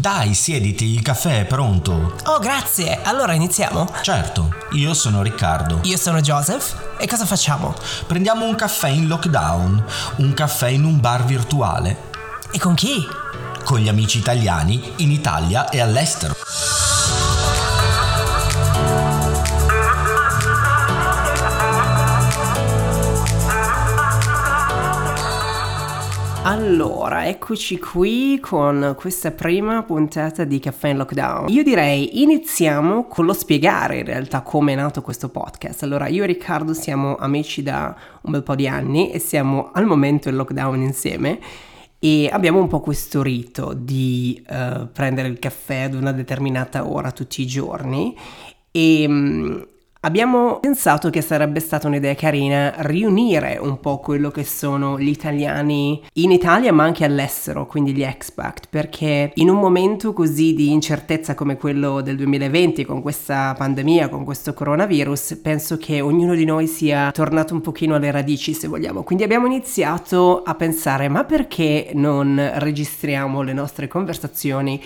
Dai, siediti, il caffè è pronto. Oh, grazie. Allora iniziamo? Certo, io sono Riccardo. Io sono Joseph. E cosa facciamo? Prendiamo un caffè in lockdown, un caffè in un bar virtuale. E con chi? Con gli amici italiani in Italia e all'estero. Allora, eccoci qui con questa prima puntata di Caffè in Lockdown. Io direi iniziamo con lo spiegare in realtà come è nato questo podcast. Allora, io e Riccardo siamo amici da un bel po' di anni e siamo al momento in lockdown insieme e abbiamo un po' questo rito di uh, prendere il caffè ad una determinata ora tutti i giorni e um, Abbiamo pensato che sarebbe stata un'idea carina riunire un po' quello che sono gli italiani in Italia ma anche all'estero, quindi gli expat, perché in un momento così di incertezza come quello del 2020 con questa pandemia, con questo coronavirus, penso che ognuno di noi sia tornato un pochino alle radici se vogliamo. Quindi abbiamo iniziato a pensare ma perché non registriamo le nostre conversazioni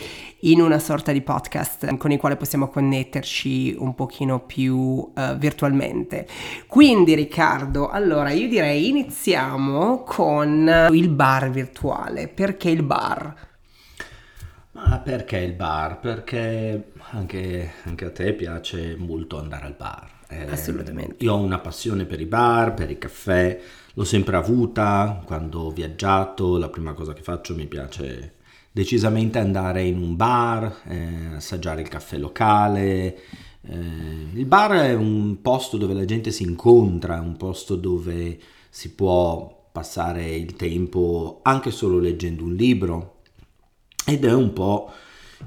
in una sorta di podcast con il quale possiamo connetterci un pochino più uh, virtualmente. Quindi Riccardo, allora io direi iniziamo con il bar virtuale. Perché il bar? Ma perché il bar? Perché anche, anche a te piace molto andare al bar. Eh, Assolutamente. Io ho una passione per i bar, per i caffè, l'ho sempre avuta, quando ho viaggiato la prima cosa che faccio mi piace decisamente andare in un bar, eh, assaggiare il caffè locale. Eh, il bar è un posto dove la gente si incontra, un posto dove si può passare il tempo anche solo leggendo un libro ed è un po'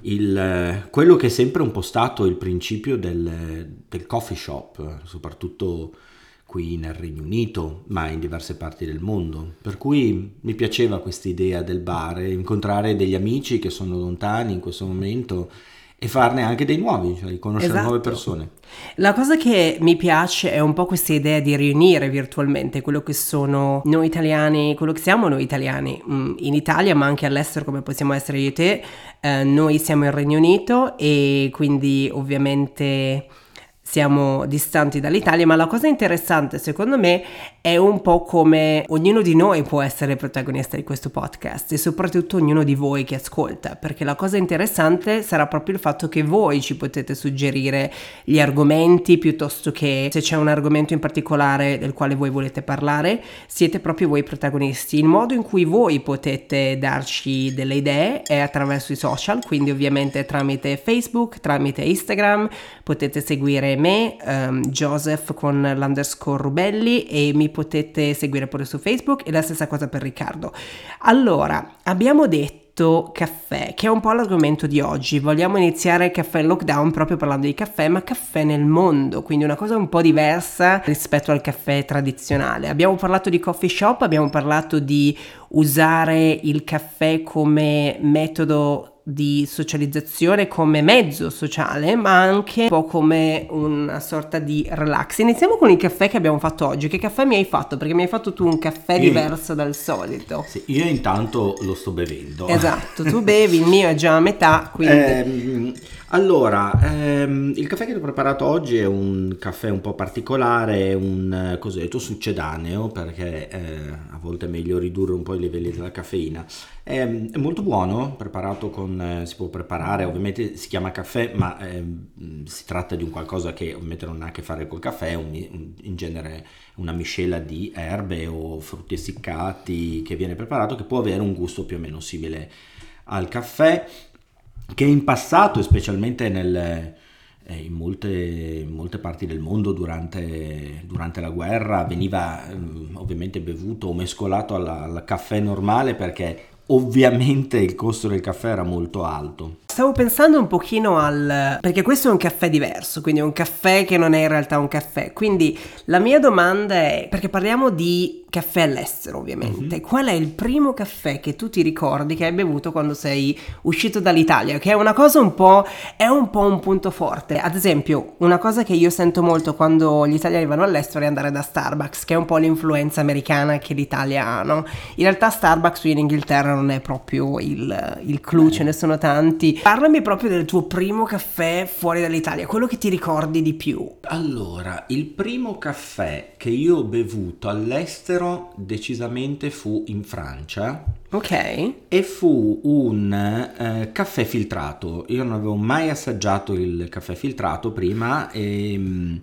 il, quello che è sempre un po' stato il principio del, del coffee shop, soprattutto qui nel Regno Unito, ma in diverse parti del mondo. Per cui mi piaceva questa idea del bar, incontrare degli amici che sono lontani in questo momento e farne anche dei nuovi, cioè conoscere esatto. nuove persone. La cosa che mi piace è un po' questa idea di riunire virtualmente quello che sono noi italiani, quello che siamo noi italiani mm, in Italia, ma anche all'estero come possiamo essere io e te. Eh, noi siamo in Regno Unito e quindi ovviamente siamo distanti dall'Italia, ma la cosa interessante secondo me è un po' come ognuno di noi può essere protagonista di questo podcast e soprattutto ognuno di voi che ascolta, perché la cosa interessante sarà proprio il fatto che voi ci potete suggerire gli argomenti piuttosto che se c'è un argomento in particolare del quale voi volete parlare, siete proprio voi protagonisti. Il modo in cui voi potete darci delle idee è attraverso i social, quindi ovviamente tramite Facebook, tramite Instagram, potete seguire me, um, Joseph con l'underscore Rubelli e mi potete seguire pure su Facebook e la stessa cosa per Riccardo. Allora, abbiamo detto caffè, che è un po' l'argomento di oggi. Vogliamo iniziare caffè in lockdown proprio parlando di caffè, ma caffè nel mondo, quindi una cosa un po' diversa rispetto al caffè tradizionale. Abbiamo parlato di coffee shop, abbiamo parlato di usare il caffè come metodo di socializzazione come mezzo sociale, ma anche un po' come una sorta di relax. Iniziamo con il caffè che abbiamo fatto oggi. Che caffè mi hai fatto? Perché mi hai fatto tu un caffè io, diverso dal solito. Sì, io intanto lo sto bevendo. Esatto, tu bevi, il mio è già a metà, quindi... Eh, allora, ehm, il caffè che ho preparato oggi è un caffè un po' particolare, un cosiddetto succedaneo, perché eh, a volte è meglio ridurre un po' i livelli della caffeina. È, è molto buono, preparato con, eh, si può preparare, ovviamente si chiama caffè, ma eh, si tratta di un qualcosa che ovviamente non ha a che fare col caffè, un, un, in genere una miscela di erbe o frutti essiccati che viene preparato, che può avere un gusto più o meno simile al caffè che in passato, specialmente nel, eh, in, molte, in, molte, parti del mondo durante, durante la guerra, veniva eh, ovviamente bevuto o mescolato al, al caffè normale perché ovviamente il costo del caffè era molto alto. Stavo pensando un pochino al... perché questo è un caffè diverso, quindi è un caffè che non è in realtà un caffè. Quindi la mia domanda è, perché parliamo di caffè all'estero ovviamente, mm-hmm. qual è il primo caffè che tu ti ricordi che hai bevuto quando sei uscito dall'Italia? Che è una cosa un po'... è un po' un punto forte. Ad esempio, una cosa che io sento molto quando gli italiani vanno all'estero è andare da Starbucks, che è un po' l'influenza americana che l'Italia ha, no? In realtà Starbucks in Inghilterra non è proprio il, il clou, ce ne sono tanti. Parlami proprio del tuo primo caffè fuori dall'Italia, quello che ti ricordi di più. Allora, il primo caffè che io ho bevuto all'estero decisamente fu in Francia. Ok. E fu un eh, caffè filtrato. Io non avevo mai assaggiato il caffè filtrato prima e mm,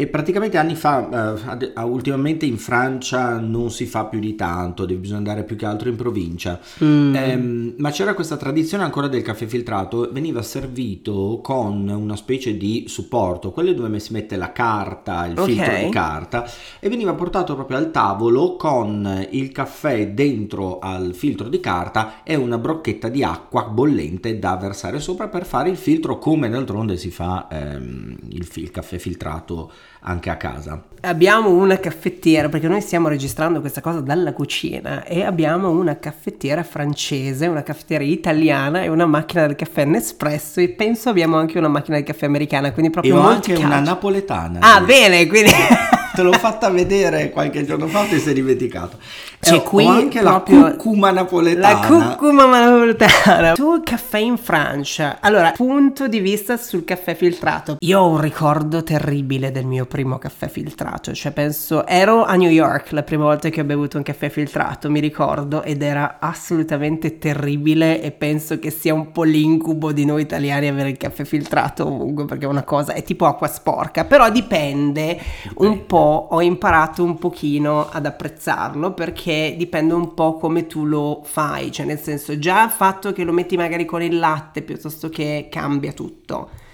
e praticamente anni fa, uh, ultimamente in Francia non si fa più di tanto, bisogna andare più che altro in provincia. Mm. Um, ma c'era questa tradizione ancora del caffè filtrato, veniva servito con una specie di supporto, quello dove si mette la carta, il okay. filtro di carta, e veniva portato proprio al tavolo con il caffè dentro al filtro di carta e una brocchetta di acqua bollente da versare sopra per fare il filtro come d'altronde si fa um, il, il caffè filtrato anche a casa. Abbiamo una caffettiera, perché noi stiamo registrando questa cosa dalla cucina e abbiamo una caffettiera francese, una caffettiera italiana e una macchina del caffè Nespresso e penso abbiamo anche una macchina del caffè americana, quindi proprio e ho anche calcio. una napoletana. Ah, bene, quindi te l'ho fatta vedere qualche giorno fa, ti sei dimenticato. C'è eh, qui anche la cucuma napoletana. La cucuma napoletana. Tu caffè in Francia. Allora, punto di vista sul caffè filtrato. Io ho un ricordo terribile del mio primo caffè filtrato, cioè penso ero a New York la prima volta che ho bevuto un caffè filtrato, mi ricordo ed era assolutamente terribile e penso che sia un po' l'incubo di noi italiani avere il caffè filtrato ovunque perché è una cosa è tipo acqua sporca, però dipende un po' ho imparato un pochino ad apprezzarlo perché dipende un po' come tu lo fai, cioè nel senso già il fatto che lo metti magari con il latte piuttosto che cambia tutto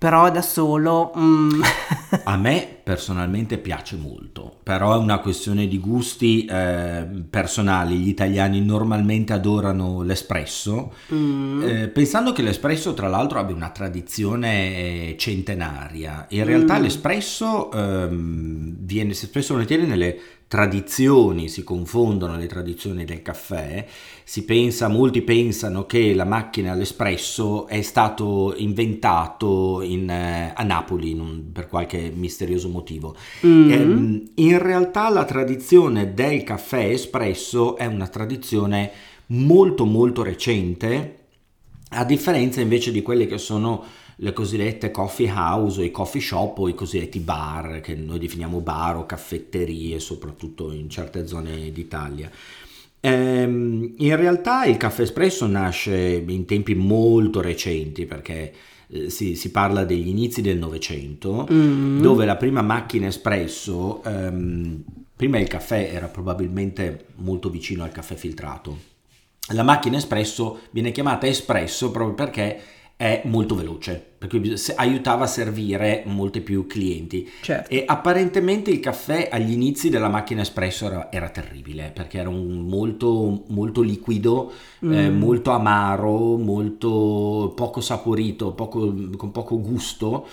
però da solo... Mm. A me personalmente piace molto, però è una questione di gusti eh, personali. Gli italiani normalmente adorano l'espresso, mm. eh, pensando che l'espresso tra l'altro abbia una tradizione centenaria. In realtà mm. l'espresso ehm, viene spesso volentieri nelle tradizioni, si confondono le tradizioni del caffè, si pensa, molti pensano che la macchina all'espresso è stato inventato in, eh, a Napoli non, per qualche misterioso motivo. Mm. Eh, in realtà la tradizione del caffè espresso è una tradizione molto molto recente, a differenza invece di quelle che sono le cosiddette coffee house o i coffee shop o i cosiddetti bar che noi definiamo bar o caffetterie soprattutto in certe zone d'Italia. Ehm, in realtà il caffè espresso nasce in tempi molto recenti perché eh, si, si, parla degli inizi del Novecento mm. dove la prima macchina espresso, ehm, prima il caffè era probabilmente molto vicino al caffè filtrato. La macchina espresso viene chiamata espresso proprio perché è molto veloce, perché aiutava a servire molti più clienti. Certo. E apparentemente il caffè agli inizi della macchina espresso era, era terribile, perché era un molto, molto liquido, eh, mm. eh, molto amaro, molto poco saporito, poco, con poco gusto.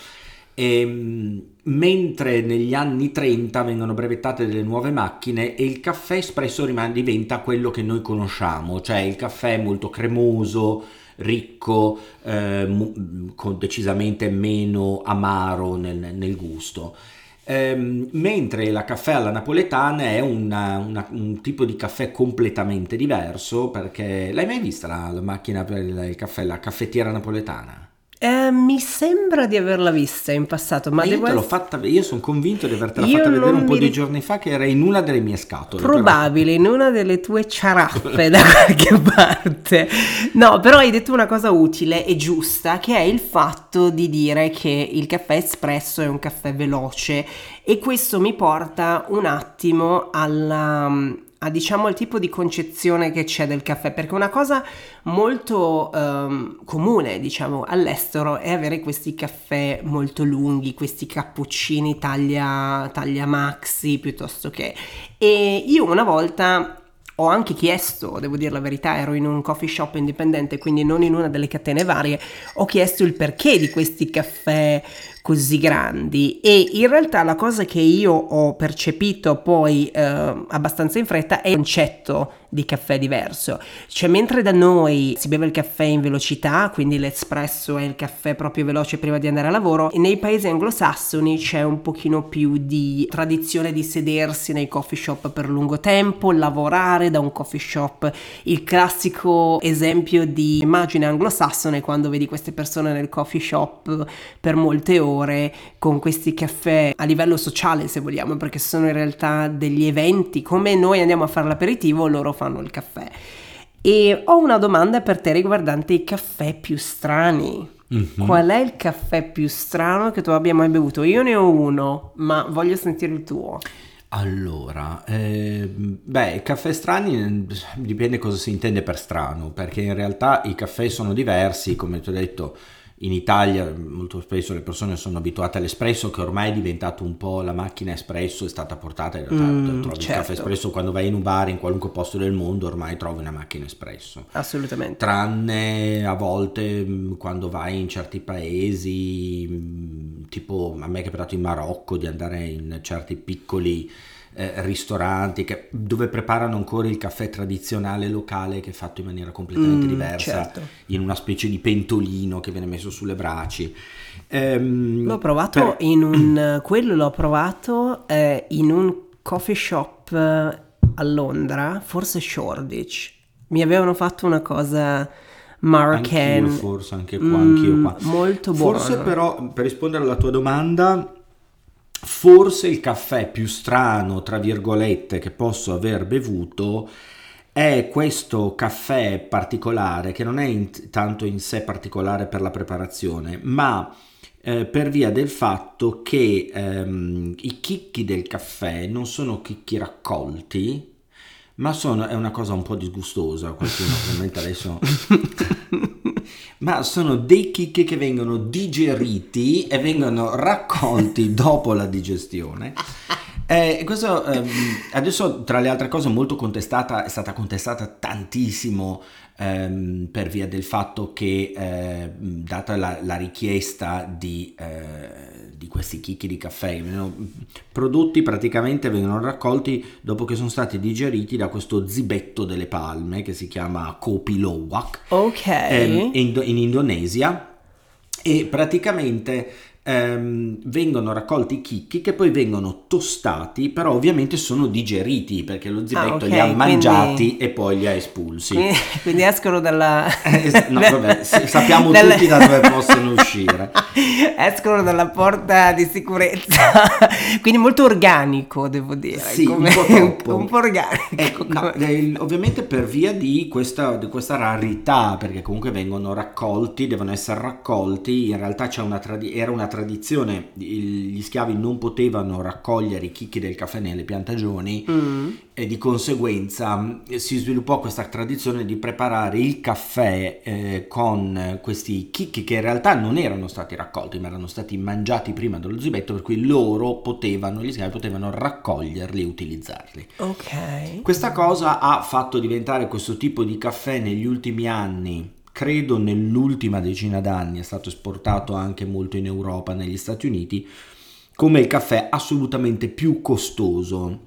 E, ehm, mentre negli anni 30 vengono brevettate delle nuove macchine e il caffè espresso rimane, diventa quello che noi conosciamo, cioè il caffè molto cremoso, ricco, eh, con decisamente meno amaro nel, nel gusto. Ehm, mentre la caffè alla napoletana è una, una, un tipo di caffè completamente diverso perché l'hai mai vista la, la macchina per il caffè, la caffettiera napoletana? Eh, mi sembra di averla vista in passato, ma, ma io, devo... fatta, io sono convinto di avertela io fatta vedere un po' mi... di giorni fa che era in una delle mie scatole. Probabile, però. in una delle tue ciarappe da qualche parte. No, però hai detto una cosa utile e giusta, che è il fatto di dire che il caffè espresso è un caffè veloce e questo mi porta un attimo alla a diciamo il tipo di concezione che c'è del caffè, perché una cosa molto um, comune, diciamo, all'estero è avere questi caffè molto lunghi, questi cappuccini taglia, taglia maxi piuttosto che... E io una volta ho anche chiesto, devo dire la verità, ero in un coffee shop indipendente, quindi non in una delle catene varie, ho chiesto il perché di questi caffè così grandi e in realtà la cosa che io ho percepito poi eh, abbastanza in fretta è il concetto di caffè diverso. Cioè, mentre da noi si beve il caffè in velocità, quindi l'espresso è il caffè proprio veloce prima di andare a lavoro, nei paesi anglosassoni c'è un pochino più di tradizione di sedersi nei coffee shop per lungo tempo, lavorare da un coffee shop. Il classico esempio di immagine anglosassone quando vedi queste persone nel coffee shop per molte ore con questi caffè a livello sociale, se vogliamo, perché sono in realtà degli eventi come noi andiamo a fare l'aperitivo, loro fanno il caffè. E ho una domanda per te riguardante i caffè più strani. Mm-hmm. Qual è il caffè più strano che tu abbia mai bevuto? Io ne ho uno, ma voglio sentire il tuo. Allora, eh, beh, caffè strani dipende cosa si intende per strano, perché in realtà i caffè sono diversi, come ti ho detto, in Italia molto spesso le persone sono abituate all'espresso che ormai è diventato un po' la macchina espresso è stata portata in realtà mm, trovi certo. il caffè certo. espresso quando vai in un bar in qualunque posto del mondo ormai trovi una macchina espresso assolutamente tranne a volte mm, quando vai in certi paesi mm, tipo a me è capitato in Marocco di andare in certi piccoli eh, ristoranti che, dove preparano ancora il caffè tradizionale locale che è fatto in maniera completamente mm, diversa, certo. in una specie di pentolino che viene messo sulle braci. Ehm, l'ho provato per... in un... quello l'ho provato eh, in un coffee shop eh, a Londra, forse Shoreditch. Mi avevano fatto una cosa... Marken. Anch'io, forse anche qua, mm, anch'io qua. Molto buono. Forse però, per rispondere alla tua domanda, Forse il caffè più strano, tra virgolette, che posso aver bevuto è questo caffè particolare, che non è in, tanto in sé particolare per la preparazione, ma eh, per via del fatto che ehm, i chicchi del caffè non sono chicchi raccolti, ma sono, è una cosa un po' disgustosa, qualcuno ovviamente adesso... ma sono dei chicchi che vengono digeriti e vengono raccolti dopo la digestione. Eh, questo ehm, adesso tra le altre cose molto contestata, è stata contestata tantissimo ehm, per via del fatto che eh, data la, la richiesta di, eh, di, questi chicchi di caffè, prodotti praticamente vengono raccolti dopo che sono stati digeriti da questo zibetto delle palme che si chiama Kopi Luwak ehm, in, in Indonesia. E praticamente ehm, vengono raccolti i chicchi che poi vengono tostati, però ovviamente sono digeriti perché lo zibetto ah, okay, li ha mangiati quindi... e poi li ha espulsi. Quindi, quindi escono dalla... No, vabbè, sappiamo dalla... tutti da dove possono uscire. escono dalla porta di sicurezza, quindi molto organico devo dire. Sì, come... un, po un po' organico. Eh, no, eh, ovviamente per via di questa, di questa, rarità, perché comunque vengono raccolti, devono essere raccolti, in realtà una tradi- era una tradizione tradizione gli schiavi non potevano raccogliere i chicchi del caffè nelle piantagioni mm. e di conseguenza eh, si sviluppò questa tradizione di preparare il caffè eh, con questi chicchi che in realtà non erano stati raccolti ma erano stati mangiati prima dallo zibetto per cui loro potevano, gli schiavi potevano raccoglierli e utilizzarli. Ok. Questa cosa ha fatto diventare questo tipo di caffè negli ultimi anni credo nell'ultima decina d'anni è stato esportato anche molto in Europa, negli Stati Uniti, come il caffè assolutamente più costoso.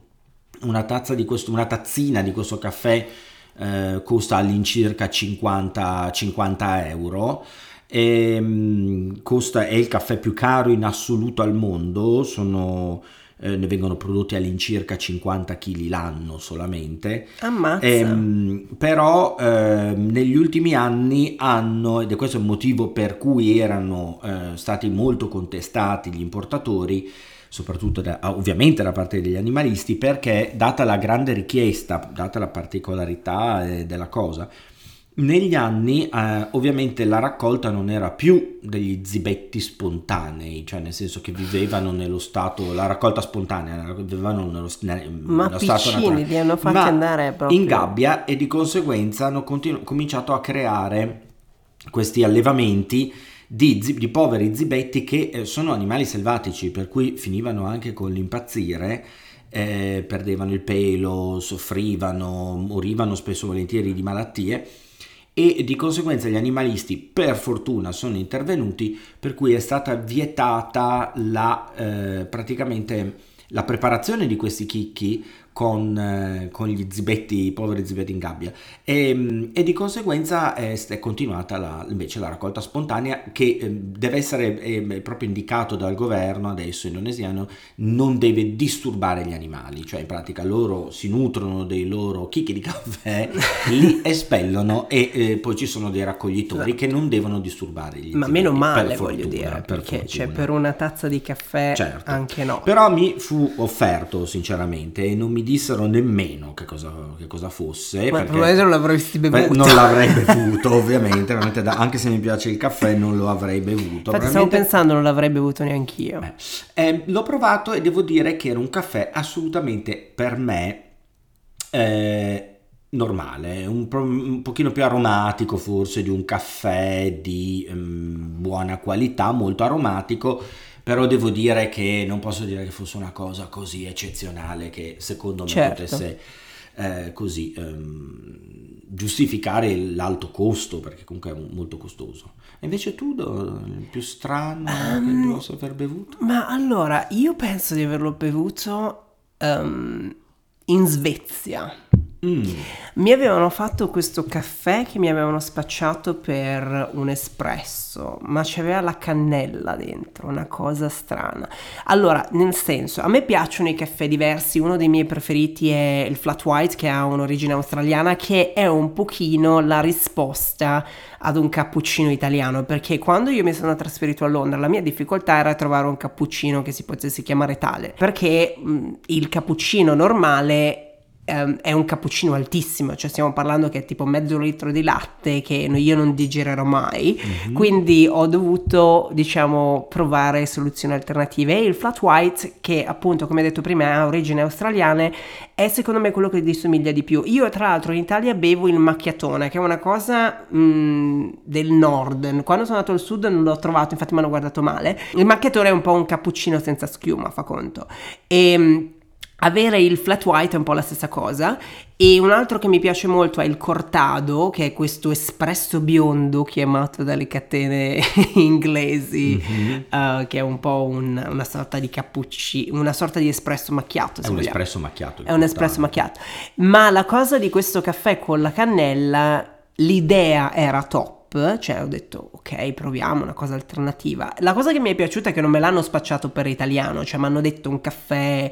Una, tazza di questo, una tazzina di questo caffè eh, costa all'incirca 50, 50 euro. E, ehm, costa, è il caffè più caro in assoluto al mondo, sono eh, ne vengono prodotti all'incirca 50 kg l'anno solamente. Ammazza. Ehm, però eh, negli ultimi anni hanno, ed è questo il motivo per cui erano eh, stati molto contestati gli importatori, soprattutto da, ovviamente da parte degli animalisti, perché data la grande richiesta, data la particolarità eh, della cosa, negli anni eh, ovviamente la raccolta non era più degli zibetti spontanei, cioè nel senso che vivevano nello stato, la raccolta spontanea, vivevano nello, ma nello stato naturale. li hanno fatti ma andare proprio. in gabbia e di conseguenza hanno continu- cominciato a creare questi allevamenti di, di poveri zibetti che eh, sono animali selvatici, per cui finivano anche con l'impazzire eh, perdevano il pelo, soffrivano, morivano spesso volentieri di malattie e di conseguenza gli animalisti per fortuna sono intervenuti per cui è stata vietata la, eh, praticamente la preparazione di questi chicchi con, eh, con, gli zibetti, i poveri zibetti in gabbia e, mm, e di conseguenza è, è continuata la, invece la raccolta spontanea che eh, deve essere è proprio indicato dal governo adesso indonesiano non deve disturbare gli animali cioè in pratica loro si nutrono dei loro chicchi di caffè li espellono e eh, poi ci sono dei raccoglitori che non devono disturbare gli ma zibetti, meno male per voglio fortuna, dire per perché cioè, fortuna. per una tazza di caffè Certo. anche no Però mi fu offerto sinceramente e non mi dissero nemmeno che cosa, che cosa fosse. ma probabilmente non l'avresti Beh, bevuto non l'avrei bevuto, ovviamente, veramente da- anche se mi piace il caffè non lo avrei bevuto. infatti stavo pensando non l'avrei bevuto neanch'io Eh, l'ho provato e devo dire che era un caffè assolutamente per me eh, normale, un, pro- un pochino più aromatico forse di un caffè di ehm, buona qualità, molto aromatico. Però devo dire che non posso dire che fosse una cosa così eccezionale che secondo me Certo. potesse eh, così ehm, giustificare l'alto costo, perché comunque è molto costoso. E invece tu, il più strano Ehm, che posso aver bevuto? Ma allora, io penso di averlo bevuto ehm, in Svezia. Mm. Mi avevano fatto questo caffè che mi avevano spacciato per un espresso, ma c'aveva la cannella dentro, una cosa strana. Allora, nel senso, a me piacciono i caffè diversi, uno dei miei preferiti è il flat white che ha un'origine australiana, che è un pochino la risposta ad un cappuccino italiano, perché quando io mi sono trasferito a Londra la mia difficoltà era trovare un cappuccino che si potesse chiamare tale, perché mh, il cappuccino normale ehm, è un cappuccino altissimo, cioè stiamo parlando che è tipo mezzo litro di latte che io non digerirò mai, Mhm. quindi ho dovuto diciamo provare soluzioni alternative e il flat white che appunto come detto prima ha origini australiane è secondo me quello che gli somiglia di più. Io tra l'altro in Italia bevo il macchiatone che è una cosa mh, del nord, quando sono andato al sud non l'ho trovato, infatti mi hanno guardato male. Il macchiatone è un po' un cappuccino senza schiuma, fa conto. E mh, avere il flat white è un po' la stessa cosa e un altro che mi piace molto è il cortado che è questo espresso biondo chiamato dalle catene inglesi Mhm. eh, che è un po' un- una sorta di cappuccino una sorta di espresso macchiato È un vogliamo. espresso macchiato. È un espresso cortado. macchiato. Ma la cosa di questo caffè con la cannella, l'idea era top. Cioè ho detto ok proviamo una cosa alternativa. La cosa che mi è piaciuta è che non me l'hanno spacciato per italiano, cioè mi hanno detto un caffè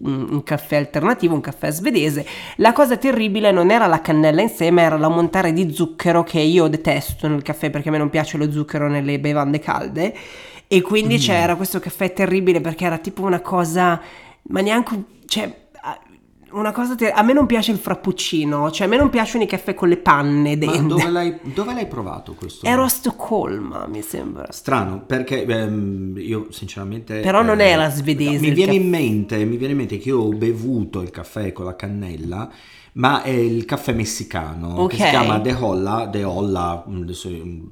un caffè alternativo, un caffè svedese. La cosa terribile non era la cannella in sé, ma era l'ammontare di zucchero che io detesto nel caffè perché a me non piace lo zucchero nelle bevande calde. E quindi Mm. c'era questo caffè terribile perché era tipo una cosa, ma neanche, cioè, una cosa, ter- a me non piace il frappuccino, cioè a me non piacciono i caffè con le panne Ma dentro. dove l'hai, dove l'hai provato questo? Ero a Stoccolma, mi sembra. Strano, perché ehm, io sinceramente... Però non eh, era svedese Mi viene, mente, mi viene in mente che io ho bevuto il caffè con la cannella, ma è il caffè messicano, Ok. che si chiama De Holla, De Holla, mm, adesso mm,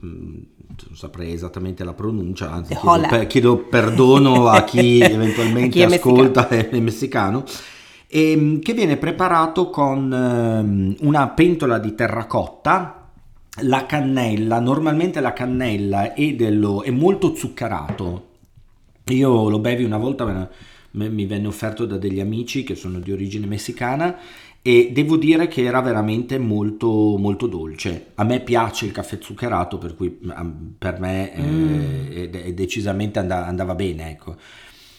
non saprei esattamente la pronuncia, anzi chiedo, per- chiedo perdono a chi eventualmente A chi è ascolta e è messicano. Ehm, che viene preparato con ehm, una pentola di terracotta la cannella, normalmente la cannella è, dello- è molto zuccherato. Io lo bevi una volta, me ne- me- mi venne offerto da degli amici che sono di origine messicana e devo dire che era veramente molto, molto dolce. A me piace il caffè zuccherato, per cui mm, per me eh, Mm. è decisamente and- andava bene, ecco.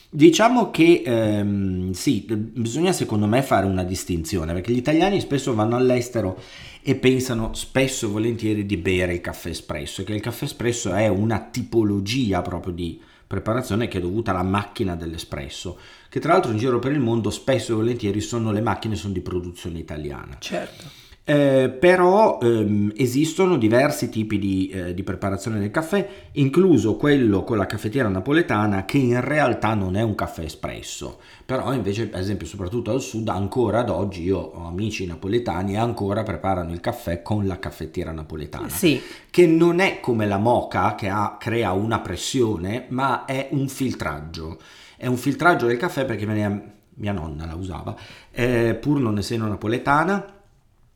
Diciamo che ehm, sì, bisogna secondo me fare una distinzione perché gli italiani spesso vanno all'estero e pensano spesso e volentieri di bere il caffè espresso, e che il caffè espresso è una tipologia proprio di preparazione che è dovuta alla macchina dell'espresso, che tra l'altro in giro per il mondo spesso e volentieri sono le macchine sono di produzione italiana. Certo. Eh, però ehm, esistono diversi tipi di, eh, di preparazione del caffè, incluso quello con la caffettiera napoletana che in realtà non è un caffè espresso, però invece ad esempio soprattutto al sud ancora ad oggi io ho amici napoletani e ancora preparano il caffè con la caffettiera napoletana, Sì, che non è come la moca che ha- crea una pressione, ma è un filtraggio. È un filtraggio del caffè perché viene mia nonna la usava, eh, pur non essendo napoletana.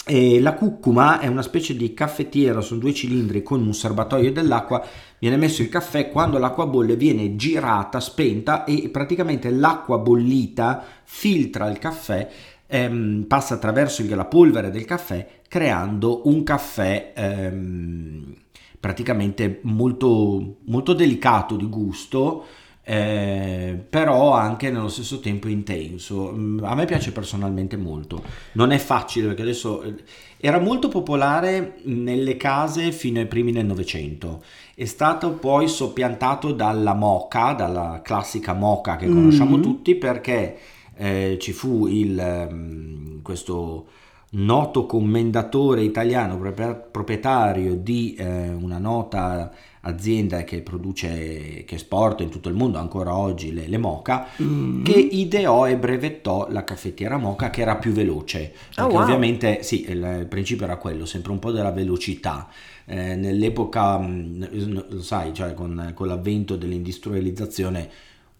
E la cuccuma è una specie di caffettiera, sono due cilindri con un serbatoio dell'acqua, viene messo il caffè, quando l'acqua bolle viene girata, spenta e praticamente l'acqua bollita filtra il caffè, ehm, passa attraverso la polvere del caffè creando un caffè ehm, praticamente molto, molto delicato di gusto eh, però anche nello stesso tempo intenso. Mm, a me piace personalmente molto. Non è facile perché adesso eh, era molto popolare nelle case fino ai primi del Novecento. È stato poi soppiantato dalla moca, dalla classica moca che conosciamo mm-hmm. tutti, perché eh, ci fu il, um, questo noto commendatore italiano proprietario di eh, una nota azienda che produce, che esporta in tutto il mondo ancora oggi le, le moca, mm. che ideò e brevettò la caffettiera moca che era più veloce. Oh, perché oh, wow. ovviamente sì, il, il, principio era quello, sempre un po' della velocità. Eh, nell'epoca, mm, lo sai, cioè con, con l'avvento dell'industrializzazione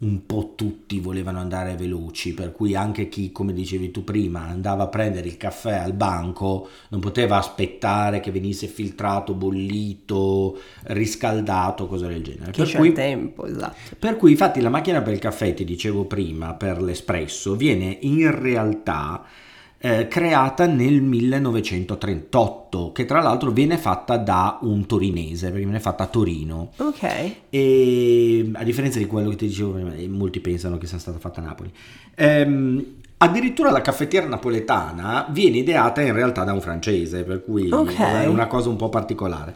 un po' tutti volevano andare veloci, per cui anche chi, come dicevi tu prima, andava a prendere il caffè al banco non poteva aspettare che venisse filtrato, bollito, riscaldato, cose del genere. Che per cui, tempo, esatto. Per cui infatti la macchina per il caffè, ti dicevo prima, per l'espresso, viene in realtà eh, creata nel 1938, che tra l'altro viene fatta da un torinese, perché viene fatta a Torino. Ok. E a differenza di quello che ti dicevo prima, molti pensano che sia stata fatta a Napoli. Ehm, addirittura la caffettiera napoletana viene ideata in realtà da un francese, per cui okay. è una cosa un po' particolare.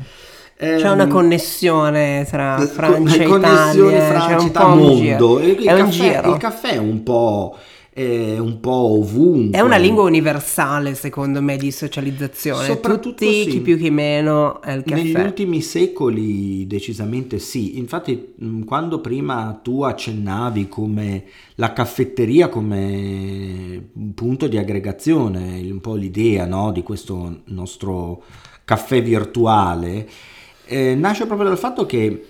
C'è una ehm, connessione tra Francia e Italia, Francia, c'è un po' mondo. Il, il, caffè, il caffè è un po' eh, un po' ovunque. È una lingua universale, secondo me, di socializzazione. Soprattutto Tutti, sì. chi più chi meno, è il caffè. Negli ultimi secoli decisamente sì. Infatti, quando prima tu accennavi come la caffetteria come punto di aggregazione, un po' l'idea no, di questo nostro caffè virtuale, eh, nasce proprio dal fatto che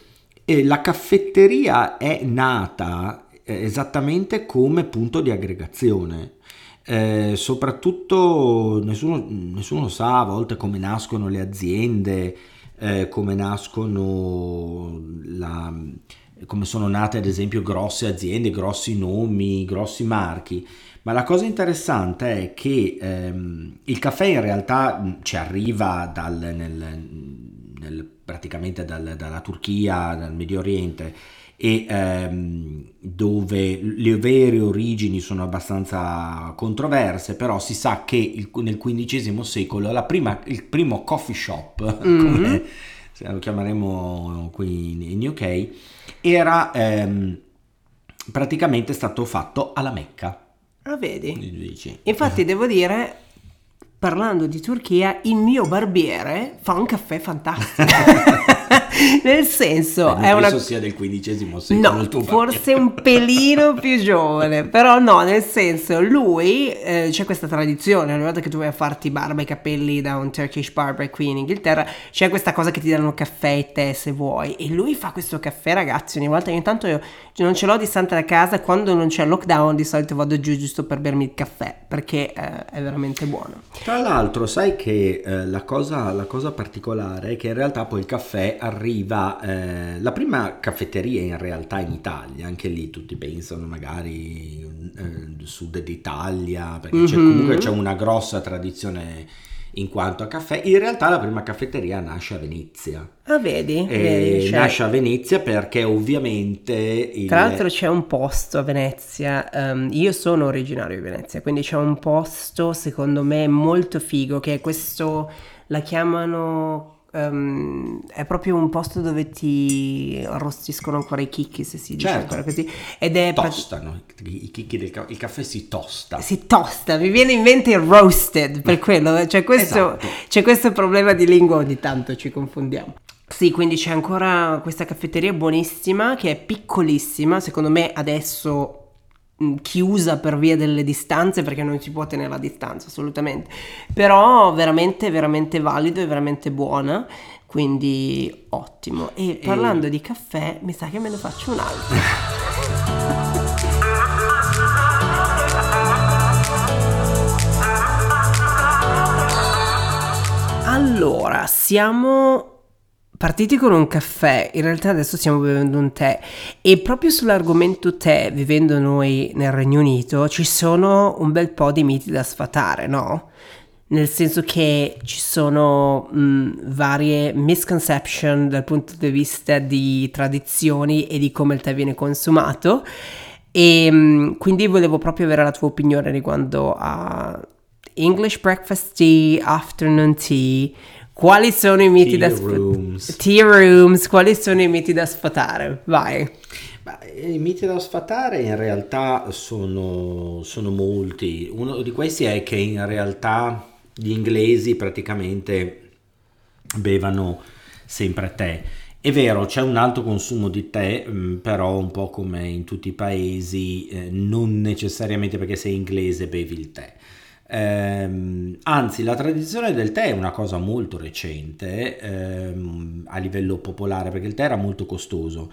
eh, la caffetteria è nata esattamente come punto di aggregazione. Eh, soprattutto nessuno, nessuno, sa a volte come nascono le aziende, eh, come nascono la, come sono nate ad esempio grosse aziende, grossi nomi, grossi marchi. Ma la cosa interessante è che ehm, il caffè in realtà ci arriva dal, nel, nel, praticamente dal, dalla Turchia, dal Medio Oriente e ehm, dove le vere origini sono abbastanza controverse, però si sa che il, nel XV secolo prima, il primo coffee shop, mm-hmm. come lo chiameremo qui in UK, era ehm, praticamente stato fatto alla Mecca. Ah, vedi? Infatti devo dire, parlando di Turchia, il mio barbiere fa un caffè fantastico. Nel senso, è una sia del XV secolo. No, forse un pelino più giovane, però no, nel senso, lui eh, c'è questa tradizione, ogni volta che tu vai a farti barba e capelli da un Turkish barber qui in Inghilterra, c'è questa cosa che ti danno caffè e tè se vuoi e lui fa questo caffè, ragazzi, ogni volta ogni tanto io non ce l'ho distante da casa, quando non c'è lockdown di solito vado giù giusto per bermi il caffè, perché eh, è veramente buono. Tra l'altro, sai che eh, la, cosa, la cosa particolare è che in realtà poi il caffè arriva arriva eh, la prima caffetteria in realtà in Italia, anche lì tutti pensano magari eh, sud d'Italia, perché mm-hmm. c'è, mhm. comunque c'è una grossa tradizione in quanto a caffè. In realtà la prima caffetteria nasce a Venezia. Ah, vedi? vedi cioè... Nasce a Venezia perché ovviamente... Il... Tra l'altro c'è un posto a Venezia, um, io sono originario di Venezia, quindi c'è un posto secondo me molto figo che è questo, la chiamano um, è proprio un posto dove ti arrostiscono ancora i chicchi, se si dice certo. ancora così. Ed è tostano i chicchi del caffè, il caffè si tosta. Si tosta, mi viene in mente il roasted per quello, c'è questo, esatto. c'è questo problema di lingua ogni tanto ci confondiamo. Sì, quindi c'è ancora questa caffetteria buonissima che è piccolissima, secondo me adesso Mm, Mm, chiusa per via delle distanze perché non si può tenere la distanza assolutamente. Però veramente veramente valido e veramente buona quindi ottimo. E parlando e... di caffè mi sa che me ne faccio un altro. Allora, siamo partiti con un caffè, in realtà adesso stiamo bevendo un tè e proprio sull'argomento tè, vivendo noi nel Regno Unito, ci sono un bel po' di miti da sfatare, no? Nel senso che ci sono mh, varie misconception dal punto di vista di tradizioni e di come il tè viene consumato e mh, quindi volevo proprio avere la tua opinione riguardo a English breakfast tea, afternoon tea, quali sono i miti Tea da sfatare? rooms. Tea rooms, quali sono i miti da sfatare? Vai. Ma, eh, I miti da sfatare in realtà sono, sono molti. Uno di questi è che in realtà gli inglesi praticamente bevano sempre tè. È vero, c'è un alto consumo di tè, mh, però un po' come in tutti i paesi, eh, non necessariamente perché sei inglese bevi il tè. Ehm, anzi, la tradizione del tè è una cosa molto recente ehm, a livello popolare, perché il tè era molto costoso.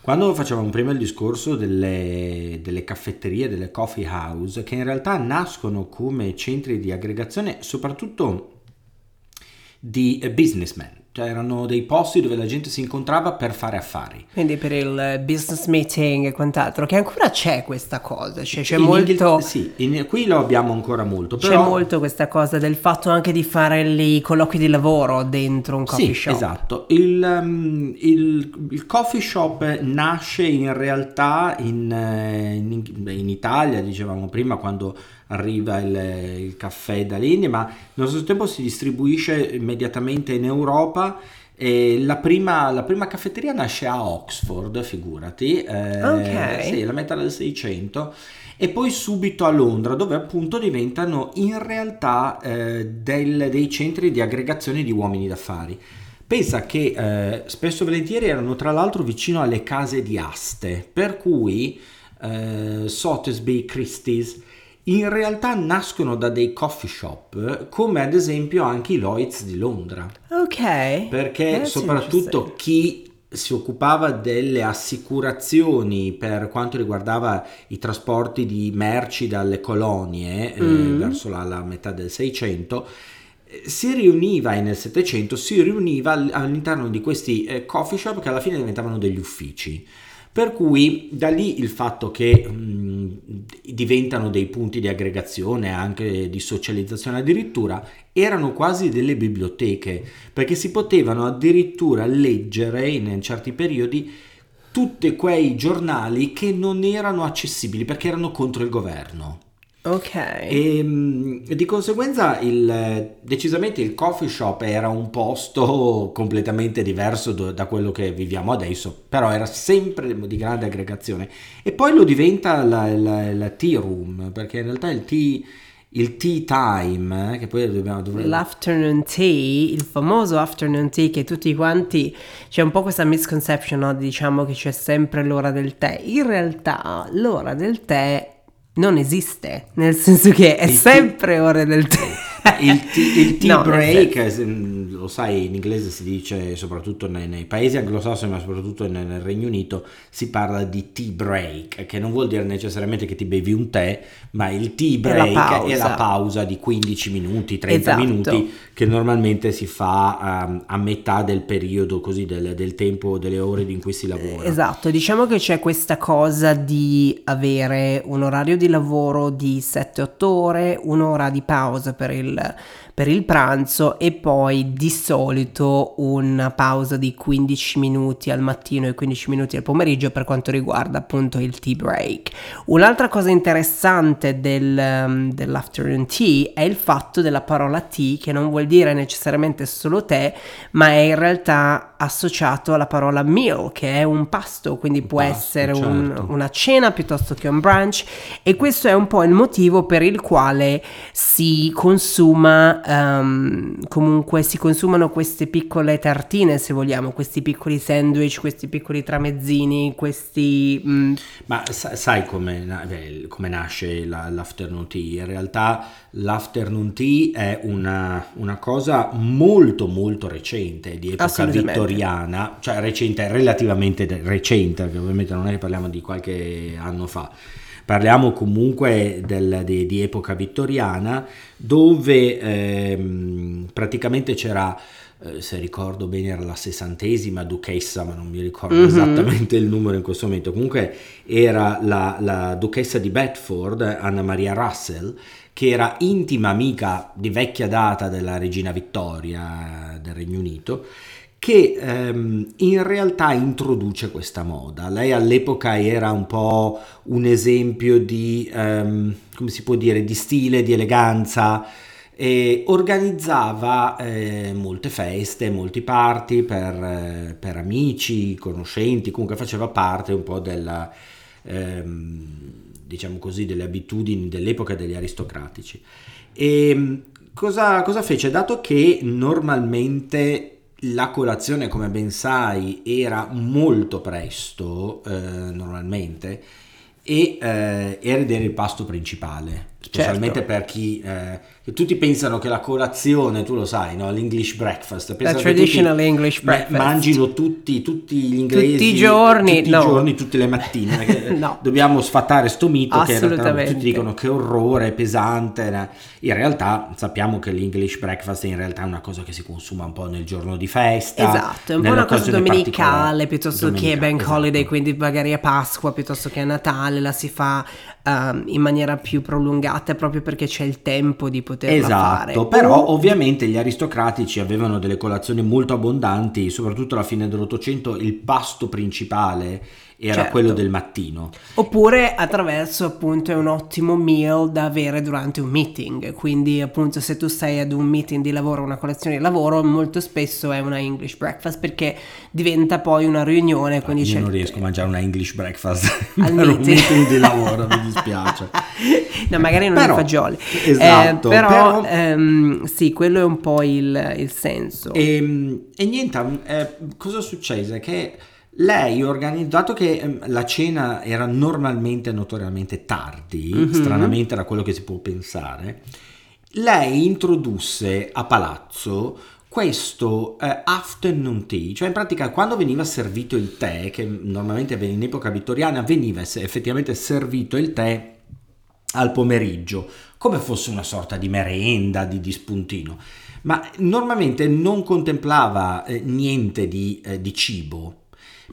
Quando facevamo prima il discorso delle, delle caffetterie, delle coffee house, che in realtà nascono come centri di aggregazione soprattutto di eh, businessmen, cioè erano dei posti dove la gente si incontrava per fare affari. Quindi per il business meeting e quant'altro, che ancora c'è questa cosa, cioè c'è In molto... Inghil- sì, in- qui lo abbiamo ancora molto, C'è però... molto questa cosa del fatto anche di fare i colloqui di lavoro dentro un coffee Sì, shop. esatto. Il, um, il- il coffee shop nasce in realtà in, eh, in- in Italia, dicevamo prima, quando arriva il, il caffè dall'India, ma nello stesso tempo si distribuisce immediatamente in Europa. La, prima, la prima caffetteria nasce a Oxford, figurati, eh, Ok. sì, la metà del 600, e poi subito a Londra, dove appunto diventano in realtà eh, del- dei centri di aggregazione di uomini d'affari. Pensa che eh, spesso e volentieri erano tra l'altro vicino alle case di aste, per cui eh, Sotheby's, Christie's in realtà nascono da dei coffee shop, come ad esempio anche i Lloyds di Londra Ok. perché That's soprattutto chi si occupava delle assicurazioni per quanto riguardava i trasporti di merci dalle colonie eh, Mm. verso la, la metà del 600 eh, si riuniva e nel 700 si riuniva all- all'interno di questi eh, coffee shop che alla fine diventavano degli uffici per cui da lì il fatto che mh, diventano dei punti di aggregazione, anche di socializzazione addirittura, erano quasi delle biblioteche, perché si potevano addirittura leggere in certi periodi tutti quei giornali che non erano accessibili perché erano contro il governo. Ok. E mh, di conseguenza il- decisamente il coffee shop era un posto completamente diverso da quello che viviamo adesso, però era sempre di grande aggregazione. E poi lo diventa la, la- la tea room, perché in realtà il tea, il tea time, eh, che poi dobbiamo... dovremmo- L'afternoon tea, il famoso afternoon tea che tutti quanti c'è un po' questa misconception, no? Diciamo che c'è sempre l'ora del tè. In realtà l'ora del tè non esiste, nel senso che è sempre ora del tè. Il tea, il tea No, break, eh, se- lo sai, in inglese si dice soprattutto nei, nei paesi anglosassoni, ma soprattutto nel, nel Regno Unito, si parla di tea break, che non vuol dire necessariamente che ti bevi un tè, ma il tea È la break è la pausa. pausa, di 15 minuti, 30 Esatto. minuti, che normalmente si fa um, a metà del periodo, così del, del tempo, delle ore in cui si lavora. Esatto, diciamo che c'è questa cosa di avere un orario di lavoro di 7-8 ore, un'ora di pausa per il, la per il pranzo e poi di solito una pausa di 15 minuti al mattino e 15 minuti al pomeriggio per quanto riguarda appunto il tea break. Un'altra cosa interessante del, um, dell'afternoon tea è il fatto della parola tea che non vuol dire necessariamente solo tè, ma è in realtà associato alla parola meal, che è un pasto, quindi può pasto, essere un- certo. una cena piuttosto che un brunch e questo è un po' il motivo per il quale si consuma ehm, comunque si consumano queste piccole tartine se vogliamo questi piccoli sandwich questi piccoli tramezzini questi mm, Ma sa- sai come, na- beh, come nasce la- l'afternoon tea? In realtà l'afternoon tea è una, una cosa molto molto recente, di epoca vittoriana, cioè recente, relativamente recente, perché ovviamente non è che parliamo di qualche anno fa, parliamo comunque del, di, di, epoca vittoriana dove ehm, praticamente c'era eh, se ricordo bene era la sessantesima duchessa, ma non mi ricordo mm-hmm. esattamente il numero in questo momento, comunque era la, la duchessa di Bedford, Anna Maria Russell, che era intima amica di vecchia data della regina Vittoria del Regno Unito, che ehm, in realtà introduce questa moda. Lei all'epoca era un po' un esempio di, ehm, come si può dire, di stile, di eleganza, e organizzava eh, molte feste, molti party per, eh, per, amici, conoscenti, comunque faceva parte un po' della, ehm, diciamo così, delle abitudini dell'epoca degli aristocratici. E ehm, cosa, cosa fece? Dato che normalmente la colazione, come ben sai, era molto presto, eh, normalmente, e eh, era il pasto principale, specialmente certo. per chi eh, tutti pensano che la colazione, tu lo sai, no? l'English breakfast, la traditional tutti, English breakfast, mangino tutti, tutti gli inglesi tutti i giorni, tutti no. i giorni, tutte le mattine. no. Dobbiamo sfatare sto mito che tutti dicono che orrore, è pesante. In realtà sappiamo che l'English breakfast è in realtà una cosa che si consuma un po' nel giorno di festa. Esatto, è un po' una cosa domenicale piuttosto domenica, che bank esatto. holiday, quindi magari a Pasqua piuttosto che a Natale la si fa um, in maniera più prolungata proprio perché c'è il tempo di poterla esatto, fare. però ovviamente gli aristocratici avevano delle colazioni molto abbondanti, soprattutto alla fine dell'Ottocento il pasto principale era certo. quello del mattino. Oppure attraverso appunto è un ottimo meal da avere durante un meeting, quindi appunto se tu sei ad un meeting di lavoro, una colazione di lavoro, molto spesso è una English breakfast perché diventa poi una riunione. Quindi Io non riesco a mangiare una English breakfast al meeting. un meeting di lavoro, mi dispiace. no, magari non però, fagioli. Esatto. Eh, però, però... Ehm, sì, quello è un po' il, il senso. E, ehm, e niente, eh, cosa succede? Che lei, organizzato che ehm, la cena era normalmente notoriamente tardi, mm-hmm. stranamente da quello che si può pensare, lei introdusse a palazzo questo eh, afternoon tea, cioè in pratica quando veniva servito il tè, che normalmente in epoca vittoriana veniva effettivamente servito il tè al pomeriggio, come fosse una sorta di merenda, di, di spuntino, ma normalmente non contemplava eh, niente di, eh, di cibo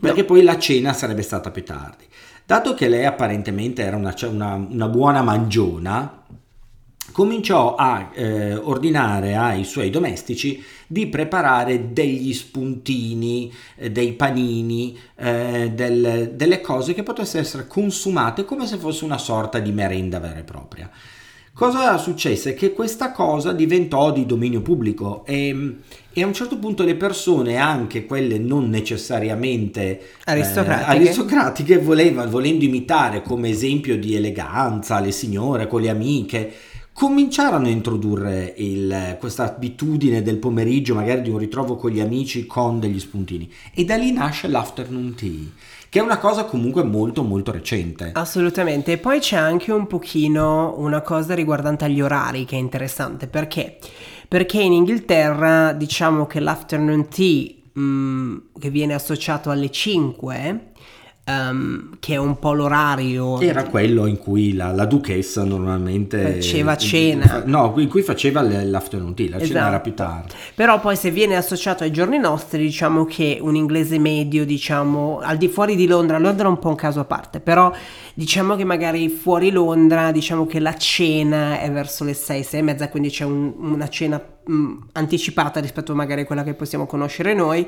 perché poi la cena sarebbe stata più tardi. Dato che lei apparentemente era una, una, una buona mangiona, cominciò a eh, ordinare ai suoi domestici di preparare degli spuntini, eh, dei panini, eh, del, delle cose che potessero essere consumate come se fosse una sorta di merenda vera e propria. Cosa successe? Che questa cosa diventò di dominio pubblico e, e a un certo punto le persone, anche quelle non necessariamente aristocratiche, eh, aristocratiche voleva, volendo imitare come esempio di eleganza le signore con le amiche, cominciarono a introdurre il, questa abitudine del pomeriggio, magari di un ritrovo con gli amici con degli spuntini. E da lì nasce l'afternoon tea che è una cosa comunque molto molto recente. Assolutamente, e poi c'è anche un pochino una cosa riguardante agli orari che è interessante, perché? Perché in Inghilterra diciamo che l'afternoon tea mh, mm, che viene associato alle 5 Um, che è un po' l'orario. Era quello in cui la, la duchessa normalmente faceva cena. No, in cui faceva l'afternoon tea, la esatto. cena era più tardi. Però poi se viene associato ai giorni nostri, diciamo che un inglese medio, diciamo, al di fuori di Londra, Londra è un po' un caso a parte, però diciamo che magari fuori Londra, diciamo che la cena è verso le 6, 6 e mezza, quindi c'è un, una cena mh, mm, anticipata rispetto magari a quella che possiamo conoscere noi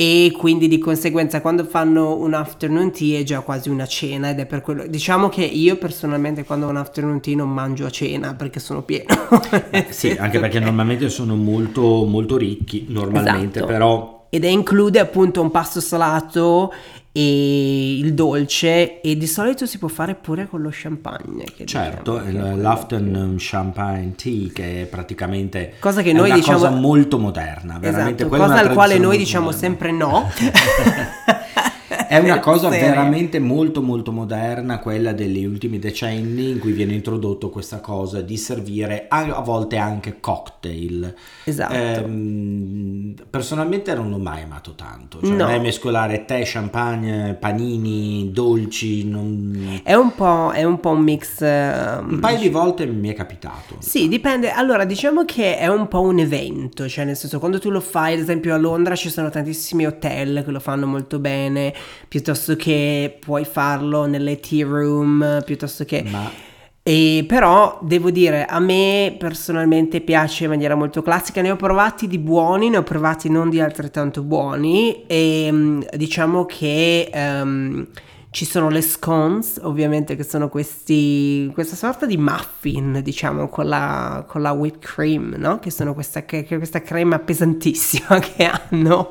e quindi di conseguenza quando fanno un afternoon tea è già quasi una cena ed è per quello diciamo che io personalmente quando ho un afternoon tea non mangio a cena perché sono pieno eh, sì anche perché normalmente sono molto molto ricchi normalmente esatto. però ed è include appunto un pasto salato e il dolce e di solito si può fare pure con lo champagne. certo, diciamo, l'afternoon champagne tea che è praticamente cosa che noi una diciamo cosa molto moderna, veramente esatto, cosa al quale noi diciamo moderna. sempre no. È una cosa Serio. veramente molto molto moderna, quella degli ultimi decenni in cui viene introdotto questa cosa di servire a, a volte anche cocktail. Esatto. Ehm, personalmente non l'ho mai amato tanto, cioè No. a me mescolare tè, champagne, panini, dolci, non- È un po', è un po' un mix. ehm, un paio di volte mi è capitato. Sì, dipende. Allora, diciamo che è un po' un evento, cioè nel senso quando tu lo fai, ad esempio a Londra ci sono tantissimi hotel che lo fanno molto bene, piuttosto che puoi farlo nelle tea room, piuttosto che... Ma E però devo dire, a me personalmente piace in maniera molto classica, ne ho provati di buoni, ne ho provati non di altrettanto buoni. E mm, diciamo che ehm, ci sono le scones, ovviamente che sono questi, questa sorta di muffin, diciamo, con la, con la whipped cream, no? Che sono questa, che- questa crema pesantissima che hanno,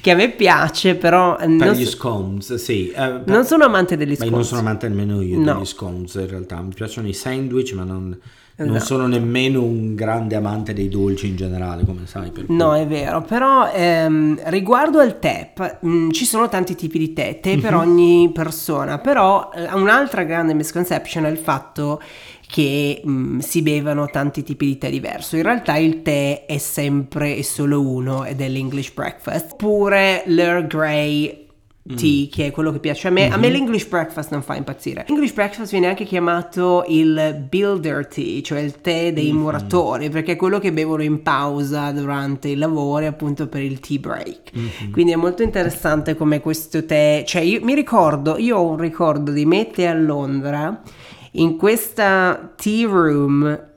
che a me piace, però per non, gli scones, sì. eh, non sono amante degli Ma scones. io non sono amante nemmeno io No. degli scones in realtà, mi piacciono i sandwich ma non, non Esatto. sono nemmeno un grande amante dei dolci in generale come sai. Per cui- No, è vero, però ehm, riguardo al tè, mh, ci sono tanti tipi di tè, tè per ogni persona, però eh, un'altra grande misconception è il fatto che mh, si bevano tanti tipi di tè diverso. In realtà il tè è sempre e solo uno ed è l'English breakfast, oppure l'Earl Grey tea, che è quello che piace a me. A me l'English breakfast non fa impazzire. L'English breakfast viene anche chiamato il builder tea, cioè il tè dei muratori, perché è quello che bevono in pausa durante i lavori, appunto per il tea break. Quindi è molto interessante come questo tè, cioè io mi ricordo, io ho un ricordo di me a Londra in questa tea room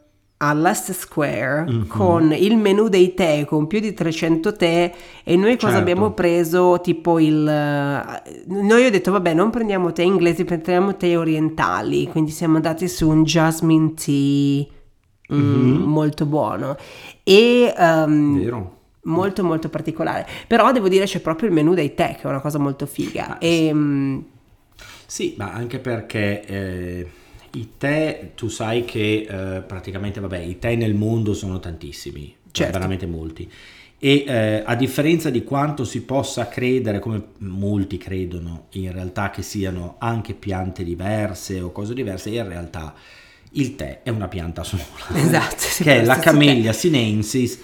a Leicester Square con il menù dei tè con più di 300 tè e noi cosa Certo. abbiamo preso? Tipo il noi ho detto vabbè non prendiamo tè inglesi prendiamo tè orientali. Quindi siamo andati su un jasmine tea mm, molto buono. E ehm, Vero? molto molto particolare. Però devo dire c'è proprio il menù dei tè che è una cosa molto figa. Ah, e mm, Sì, ma anche perché eh, i tè, tu sai che eh, praticamente, vabbè, i tè nel mondo sono tantissimi, cioè Certo. veramente molti. E eh, a differenza di quanto si possa credere, come molti credono in realtà che siano anche piante diverse o cose diverse, in realtà il tè è una pianta sola. Esatto, che è la. Camellia sinensis,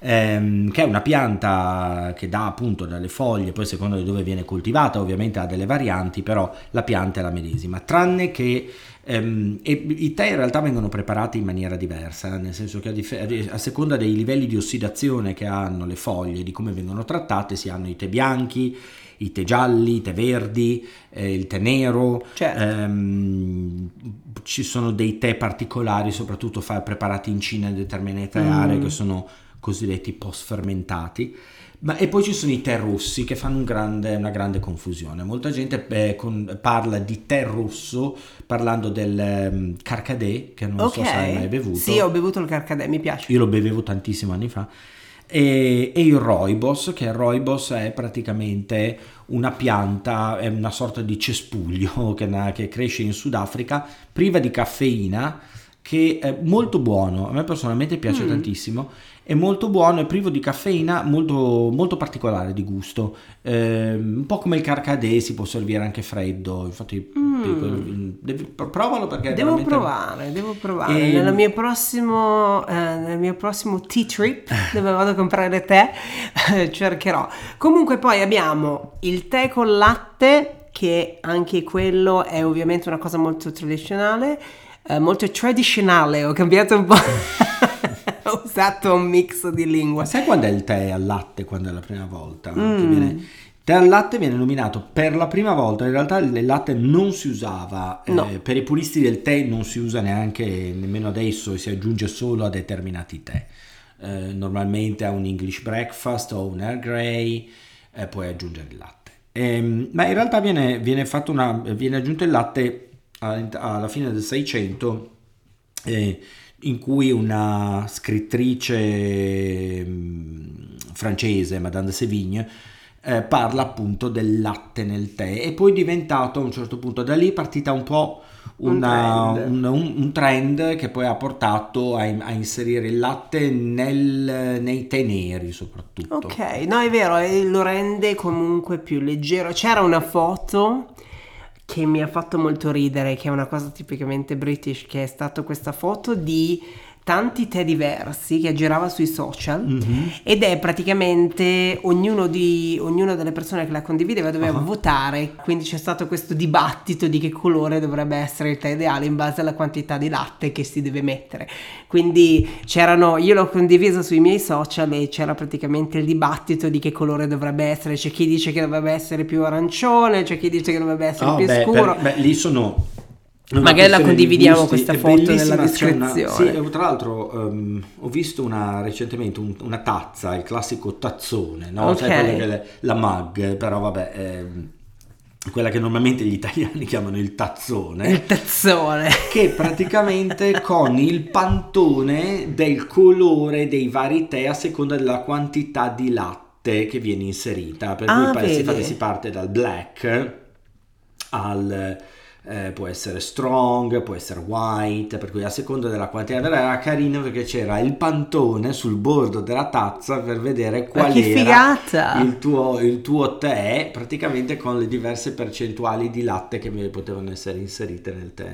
ehm, che è una pianta che dà appunto dalle foglie, poi secondo di dove viene coltivata ovviamente ha delle varianti, però la pianta è la medesima, tranne che ehm, e i tè in realtà vengono preparati in maniera diversa, nel senso che a, dif- a seconda dei livelli di ossidazione che hanno le foglie, di come vengono trattate, si hanno i tè bianchi, i tè gialli, i tè verdi, eh, il tè nero, Certo. Ehm, ci sono dei tè particolari, soprattutto fa- preparati in Cina in determinate aree, che sono cosiddetti post fermentati. Ma, e poi ci sono i tè rossi che fanno un grande- una grande confusione. Molta gente eh, con- parla di tè rosso parlando del ehm, carcadè, che non so se hai mai bevuto. sì ho bevuto il carcadè mi piace Io lo bevevo tantissimo anni fa. E, e il rooibos, che il rooibos è praticamente una pianta, è una sorta di cespuglio che, che cresce in Sudafrica, priva di caffeina, che è molto buono. A me personalmente piace tantissimo. È molto buono, è privo di caffeina, molto, molto particolare di gusto. Ehm, un po' come il carcadè, si può servire anche freddo. Infatti, dico, devi- provalo perché Devo veramente- provare, devo provare. E- Nel, mio prossimo, eh, nel mio prossimo tea trip, dove vado a comprare tè, eh, cercherò. Comunque poi abbiamo il tè con latte, che anche quello è ovviamente una cosa molto tradizionale, eh, molto tradizionale, ho cambiato un po', ho usato un mix di lingua. Ma sai quando è il tè al latte? Quando è la prima volta? Mm. Viene- tè al latte viene nominato per la prima volta. In realtà il latte non si usava. eh, No. per i puristi del tè non si usa neanche nemmeno adesso, si aggiunge solo a determinati tè. Eh, normalmente a un English breakfast o un Earl Grey eh, puoi aggiungere il latte. Ehm, ma in realtà viene, viene, fatto una, viene aggiunto il latte alla fine del 600 eh, in cui una scrittrice mm, francese, Madame de Sévigne, eh, parla appunto del latte nel tè e poi è diventato a un certo punto da lì è partita un po' una, un, trend. Un, un, trend. che poi ha portato a, a inserire il latte nel, nei tè neri soprattutto. Ok, no è vero, lo rende comunque più leggero. C'era una foto che mi ha fatto molto ridere, che è una cosa tipicamente british, che è stata questa foto di tanti tè diversi che girava sui social mm-hmm. ed è praticamente ognuno di, ognuna delle persone che la condivideva doveva uh-huh. votare quindi c'è stato questo dibattito di che colore dovrebbe essere il tè ideale in base alla quantità di latte che si deve mettere quindi c'erano io l'ho condiviso sui miei social e c'era praticamente il dibattito di che colore dovrebbe essere c'è chi dice che dovrebbe essere più arancione c'è chi dice che dovrebbe essere oh, più beh, scuro per, beh, lì sono Magari la condividiamo gusti, questa foto nella descrizione. Una, sì, tra l'altro um, ho visto una, recentemente un, una tazza, il classico tazzone, no? Okay. Sai quella che la mug, però vabbè, ehm, quella che normalmente gli italiani chiamano il tazzone. Il tazzone. Che praticamente con il pantone del colore dei vari tè a seconda della quantità di latte che viene inserita. Per ah, cui si, si parte dal black al eh, può essere strong, può essere white, per cui a seconda della quantità era carino perché c'era il pantone sul bordo della tazza per vedere qual era il tuo, il tuo, tè, praticamente con le diverse percentuali di latte che potevano essere inserite nel tè,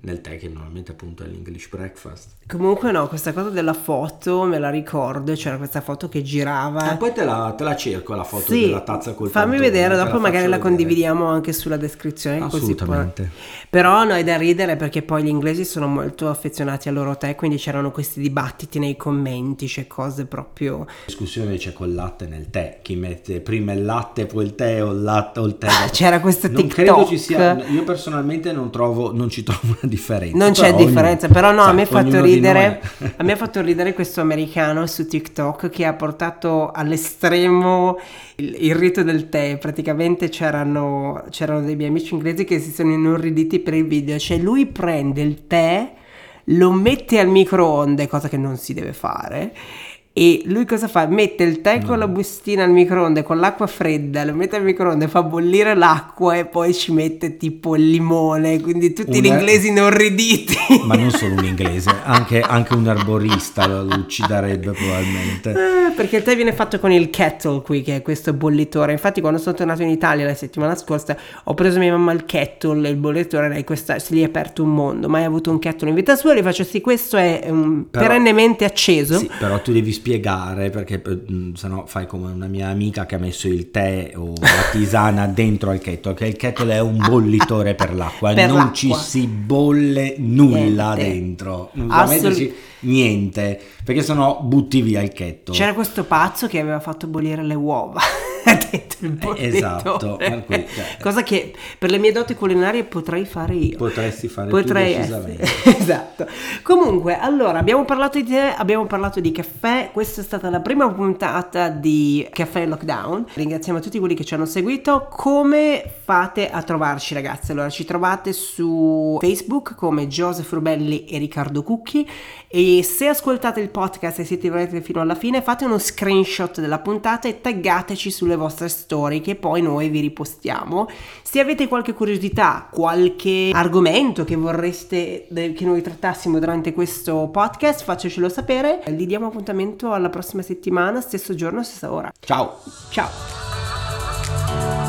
nel tè che normalmente appunto è l'English breakfast. Comunque no, questa cosa della foto me la ricordo, c'era questa foto che girava. Ah, poi te la, te la cerco la foto sì, della tazza col fammi pantone. Fammi vedere, dopo magari la vedere. condividiamo anche sulla descrizione. Assolutamente. Però no, è da ridere perché poi gli inglesi sono molto affezionati al loro tè, quindi c'erano questi dibattiti nei commenti, c'è cose proprio... Discussione c'è col latte nel tè, chi mette prima il latte poi il tè o il latte o il tè. C'era questo non TikTok. credo ci sia, io personalmente non trovo, non ci trovo una differenza. Non c'è ognuno, differenza, però no, sa, a me ha fatto ridere, a me ha fatto ridere questo americano su TikTok che ha portato all'estremo il, il rito del tè, praticamente c'erano, c'erano dei miei amici inglesi che si sono inorriditi per il video, cioè lui prende il tè, lo mette al microonde, cosa che non si deve fare, e lui cosa fa? Mette il tè con la bustina al microonde con l'acqua fredda, lo mette al microonde, fa bollire l'acqua e poi ci mette tipo il limone, quindi tutti un gli inglesi inorriditi. Ma non solo un inglese, anche, anche un arborista lo ucciderebbe probabilmente. Eh, perché il tè viene fatto con il kettle qui, che è questo bollitore. Infatti quando sono tornato in Italia la settimana scorsa ho preso mia mamma il kettle, il bollitore, lei questa, si gli è aperto un mondo, mai avuto un kettle in vita sua, gli faccio sì, questo è um, però, perennemente acceso. Sì, però tu devi spiegare perché mm, se no fai come una mia amica che ha messo il tè o la tisana dentro al kettle, che il kettle è un bollitore per l'acqua, per non l'acqua. ci si bolle nulla niente. dentro, non Assolut- niente, perché sennò butti via il kettle. C'era questo pazzo che aveva fatto bollire le uova. Dentro il bollitore. Esatto, cui, cioè, cosa che per le mie doti culinarie potrei fare io. Potresti fare Potrei esatto. Comunque, allora, abbiamo parlato di te, abbiamo parlato di caffè, questa è stata la prima puntata di Caffè Lockdown. Ringraziamo tutti quelli che ci hanno seguito. Come fate a trovarci, ragazzi? Allora, ci trovate su Facebook come Joseph Rubelli e Riccardo Cucchi e se ascoltate il podcast e siete arrivati fino alla fine, fate uno screenshot della puntata e taggateci sulle sulle vostre storie che poi noi vi ripostiamo. Se avete qualche curiosità, qualche argomento che vorreste che noi trattassimo durante questo podcast, fatecelo sapere. Vi diamo appuntamento alla prossima settimana, stesso giorno, stessa ora. Ciao. Ciao.